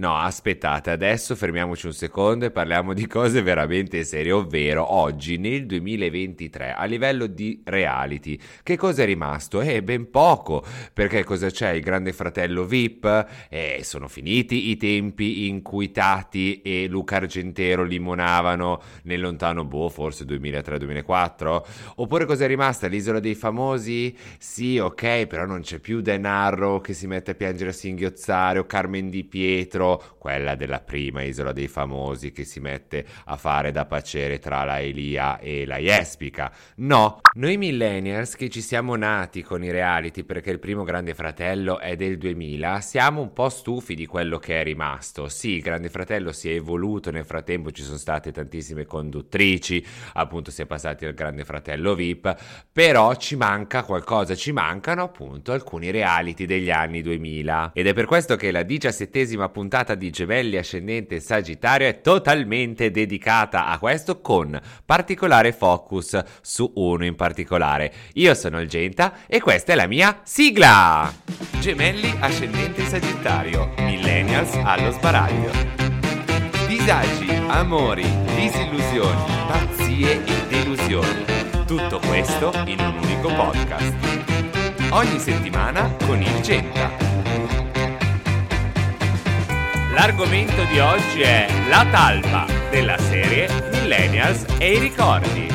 No, aspettate, adesso fermiamoci un secondo e parliamo di cose veramente serie, ovvero oggi nel 2023 a livello di reality. Che cosa è rimasto? Eh, ben poco, perché cosa c'è? Il grande fratello VIP? Eh, sono finiti i tempi in cui Tati e Luca Argentero limonavano nel lontano, boh, forse 2003-2004? Oppure cosa è rimasta? L'isola dei famosi? Sì, ok, però non c'è più Denaro che si mette a piangere a singhiozzare o Carmen Di Pietro quella della prima Isola dei Famosi che si mette a fare da pacere tra la Elia e la Jespica. No, noi millennials che ci siamo nati con i reality perché il primo Grande Fratello è del 2000, siamo un po' stufi di quello che è rimasto. Sì, il Grande Fratello si è evoluto nel frattempo, ci sono state tantissime conduttrici, appunto si è passati al Grande Fratello VIP, però ci manca qualcosa, ci mancano appunto alcuni reality degli anni 2000. Ed è per questo che la diciassettesima puntata di Gemelli Ascendente Sagittario è totalmente dedicata a questo con particolare focus su uno in particolare. Io sono il Genta e questa è la mia sigla! Gemelli Ascendente Sagittario, Millennials allo sbaraglio. Disagi, amori, disillusioni, pazzie e delusioni. Tutto questo in un unico podcast. Ogni settimana con il Genta. L'argomento di oggi è la talpa della serie Millennials e i ricordi.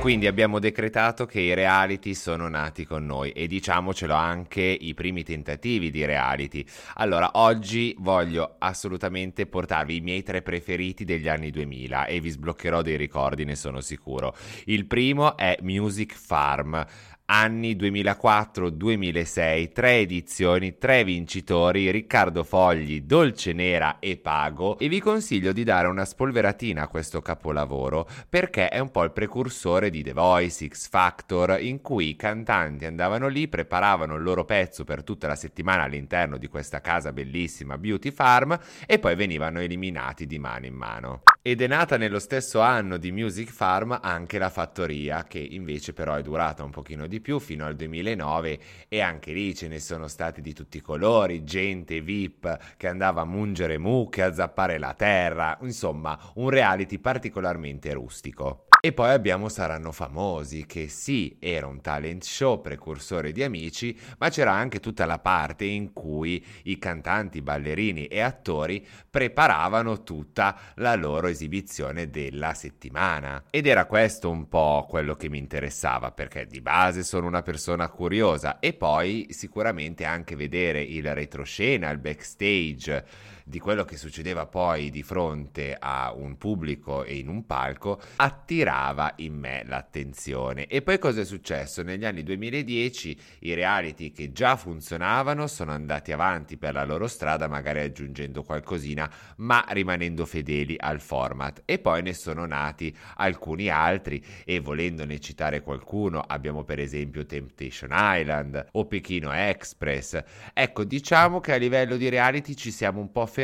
Quindi abbiamo decretato che i reality sono nati con noi e diciamocelo anche i primi tentativi di reality. Allora, oggi voglio assolutamente portarvi i miei tre preferiti degli anni 2000 e vi sbloccherò dei ricordi, ne sono sicuro. Il primo è Music Farm anni 2004-2006, tre edizioni, tre vincitori, Riccardo Fogli, Dolce Nera e Pago e vi consiglio di dare una spolveratina a questo capolavoro perché è un po' il precursore di The Voice, X Factor, in cui i cantanti andavano lì, preparavano il loro pezzo per tutta la settimana all'interno di questa casa bellissima Beauty Farm e poi venivano eliminati di mano in mano. Ed è nata nello stesso anno di Music Farm anche la fattoria, che invece però è durata un pochino di più fino al 2009 e anche lì ce ne sono stati di tutti i colori, gente VIP che andava a mungere mucche, a zappare la terra, insomma un reality particolarmente rustico. E poi abbiamo Saranno Famosi, che sì, era un talent show precursore di Amici, ma c'era anche tutta la parte in cui i cantanti, ballerini e attori preparavano tutta la loro esibizione della settimana. Ed era questo un po' quello che mi interessava, perché di base sono una persona curiosa e poi sicuramente anche vedere il retroscena, il backstage di quello che succedeva poi di fronte a un pubblico e in un palco attirava in me l'attenzione. E poi cosa è successo? Negli anni 2010 i reality che già funzionavano sono andati avanti per la loro strada, magari aggiungendo qualcosina, ma rimanendo fedeli al format. E poi ne sono nati alcuni altri e volendone citare qualcuno abbiamo per esempio Temptation Island o Pechino Express. Ecco, diciamo che a livello di reality ci siamo un po' fermati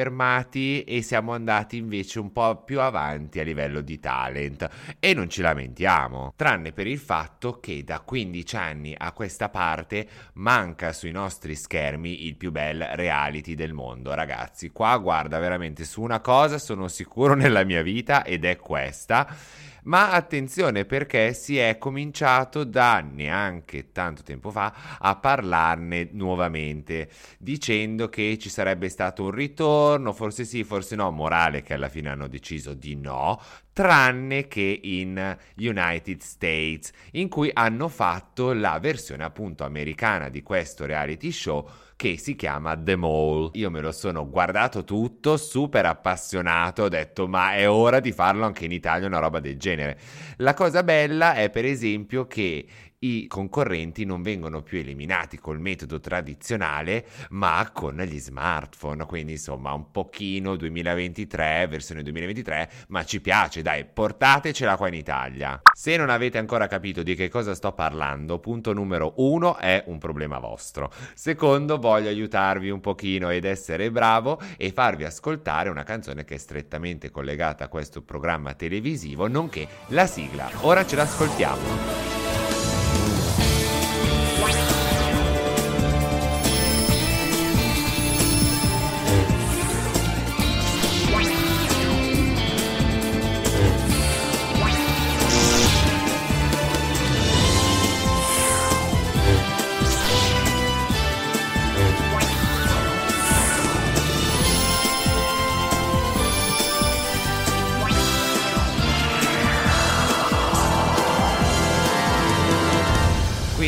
e siamo andati invece un po' più avanti a livello di talent e non ci lamentiamo, tranne per il fatto che da 15 anni a questa parte manca sui nostri schermi il più bel reality del mondo, ragazzi. Qua guarda veramente su una cosa sono sicuro nella mia vita ed è questa Ma attenzione perché si è cominciato da neanche tanto tempo fa a parlarne nuovamente, dicendo che ci sarebbe stato un ritorno, forse sì, forse no, morale che alla fine hanno deciso di no, tranne che in United States, in cui hanno fatto la versione appunto americana di questo reality show che si chiama The Mall. Io me lo sono guardato tutto, super appassionato, ho detto ma è ora di farlo anche in Italia una roba del genere. La cosa bella è per esempio che i concorrenti non vengono più eliminati col metodo tradizionale, ma con gli smartphone. Quindi, insomma, un pochino 2023, versione 2023, ma ci piace, dai, portatecela qua in Italia. Se non avete ancora capito di che cosa sto parlando, punto numero uno è un problema vostro. Secondo, voglio aiutarvi un pochino ed essere bravo e farvi ascoltare una canzone che è strettamente collegata a questo programma televisivo, nonché la sigla. Ora ce l'ascoltiamo.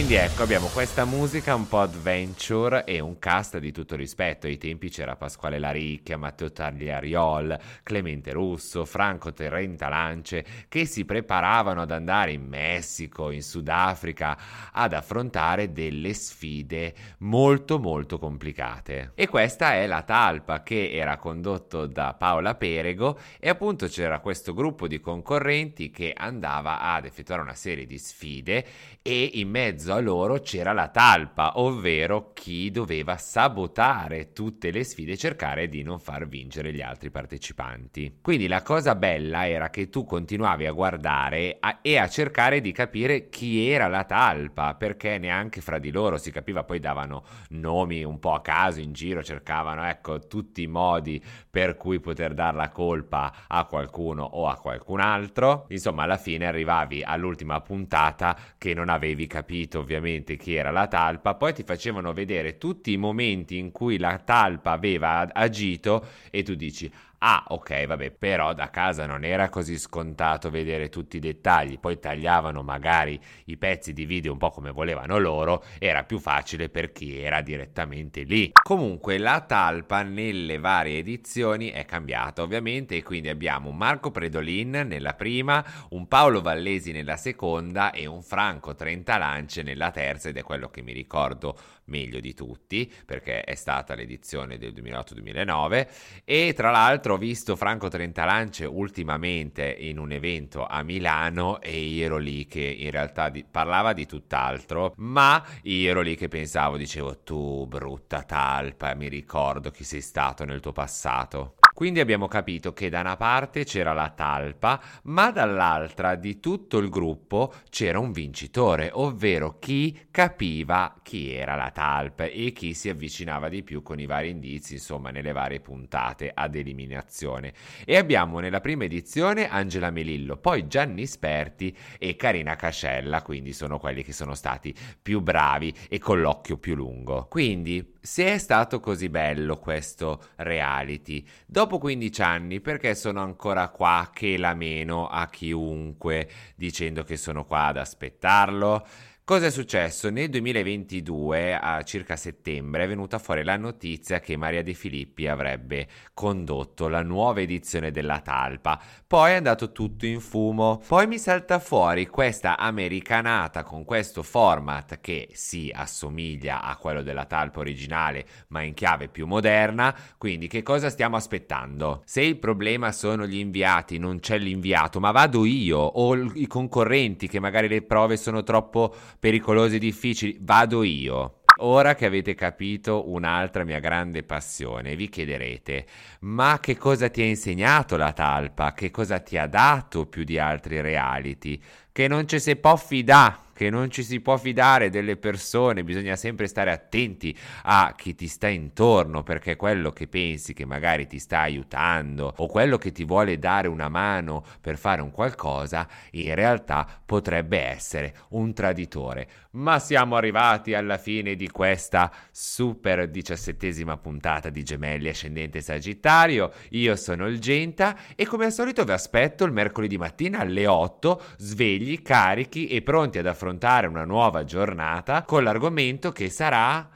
Quindi ecco, abbiamo questa musica un po' adventure e un cast di tutto rispetto. Ai tempi c'era Pasquale Laricchia, Matteo Tagliariol, Clemente Russo, Franco Terrenta Lance, che si preparavano ad andare in Messico, in Sudafrica, ad affrontare delle sfide molto molto complicate. E questa è la talpa che era condotto da Paola Perego e appunto c'era questo gruppo di concorrenti che andava ad effettuare una serie di sfide e in mezzo a loro c'era la talpa, ovvero chi doveva sabotare tutte le sfide e cercare di non far vincere gli altri partecipanti. Quindi la cosa bella era che tu continuavi a guardare a, e a cercare di capire chi era la talpa, perché neanche fra di loro si capiva, poi davano nomi un po' a caso in giro, cercavano ecco tutti i modi per cui poter dar la colpa a qualcuno o a qualcun altro. Insomma, alla fine arrivavi all'ultima puntata che non avevi capito ovviamente chi era la talpa, poi ti facevano vedere tutti i momenti in cui la talpa aveva agito e tu dici Ah, ok, vabbè, però da casa non era così scontato vedere tutti i dettagli, poi tagliavano magari i pezzi di video un po' come volevano loro, era più facile per chi era direttamente lì. Comunque la talpa nelle varie edizioni è cambiata ovviamente e quindi abbiamo un Marco Predolin nella prima, un Paolo Vallesi nella seconda e un Franco Trentalance nella terza ed è quello che mi ricordo meglio di tutti perché è stata l'edizione del 2008-2009 e tra l'altro ho visto Franco Trentalance ultimamente in un evento a Milano e io ero lì che in realtà di- parlava di tutt'altro ma io ero lì che pensavo dicevo tu brutta talpa mi ricordo chi sei stato nel tuo passato quindi abbiamo capito che da una parte c'era la talpa, ma dall'altra di tutto il gruppo c'era un vincitore, ovvero chi capiva chi era la talpa e chi si avvicinava di più con i vari indizi, insomma, nelle varie puntate ad eliminazione. E abbiamo nella prima edizione Angela Melillo, poi Gianni Sperti e Carina Cascella, quindi sono quelli che sono stati più bravi e con l'occhio più lungo. Quindi, se è stato così bello questo reality, dopo dopo 15 anni perché sono ancora qua che la meno a chiunque dicendo che sono qua ad aspettarlo? Cosa è successo? Nel 2022, a circa settembre, è venuta fuori la notizia che Maria De Filippi avrebbe condotto la nuova edizione della Talpa. Poi è andato tutto in fumo. Poi mi salta fuori questa americanata con questo format che si assomiglia a quello della Talpa originale, ma in chiave più moderna. Quindi che cosa stiamo aspettando? Se il problema sono gli inviati, non c'è l'inviato, ma vado io o i concorrenti che magari le prove sono troppo pericolose e difficili, vado io. Ora che avete capito un'altra mia grande passione, vi chiederete, ma che cosa ti ha insegnato la talpa? Che cosa ti ha dato più di altri reality? Che non ci si può fidare che non ci si può fidare delle persone, bisogna sempre stare attenti a chi ti sta intorno perché quello che pensi che magari ti sta aiutando o quello che ti vuole dare una mano per fare un qualcosa, in realtà potrebbe essere un traditore. Ma siamo arrivati alla fine di questa super diciassettesima puntata di Gemelli Ascendente Sagittario. Io sono il Genta e come al solito vi aspetto il mercoledì mattina alle 8, svegli, carichi e pronti ad affrontare una nuova giornata con l'argomento che sarà...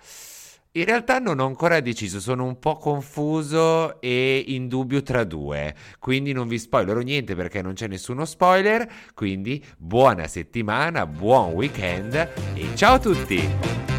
In realtà non ho ancora deciso, sono un po' confuso e in dubbio tra due, quindi non vi spoilerò niente perché non c'è nessuno spoiler, quindi buona settimana, buon weekend e ciao a tutti!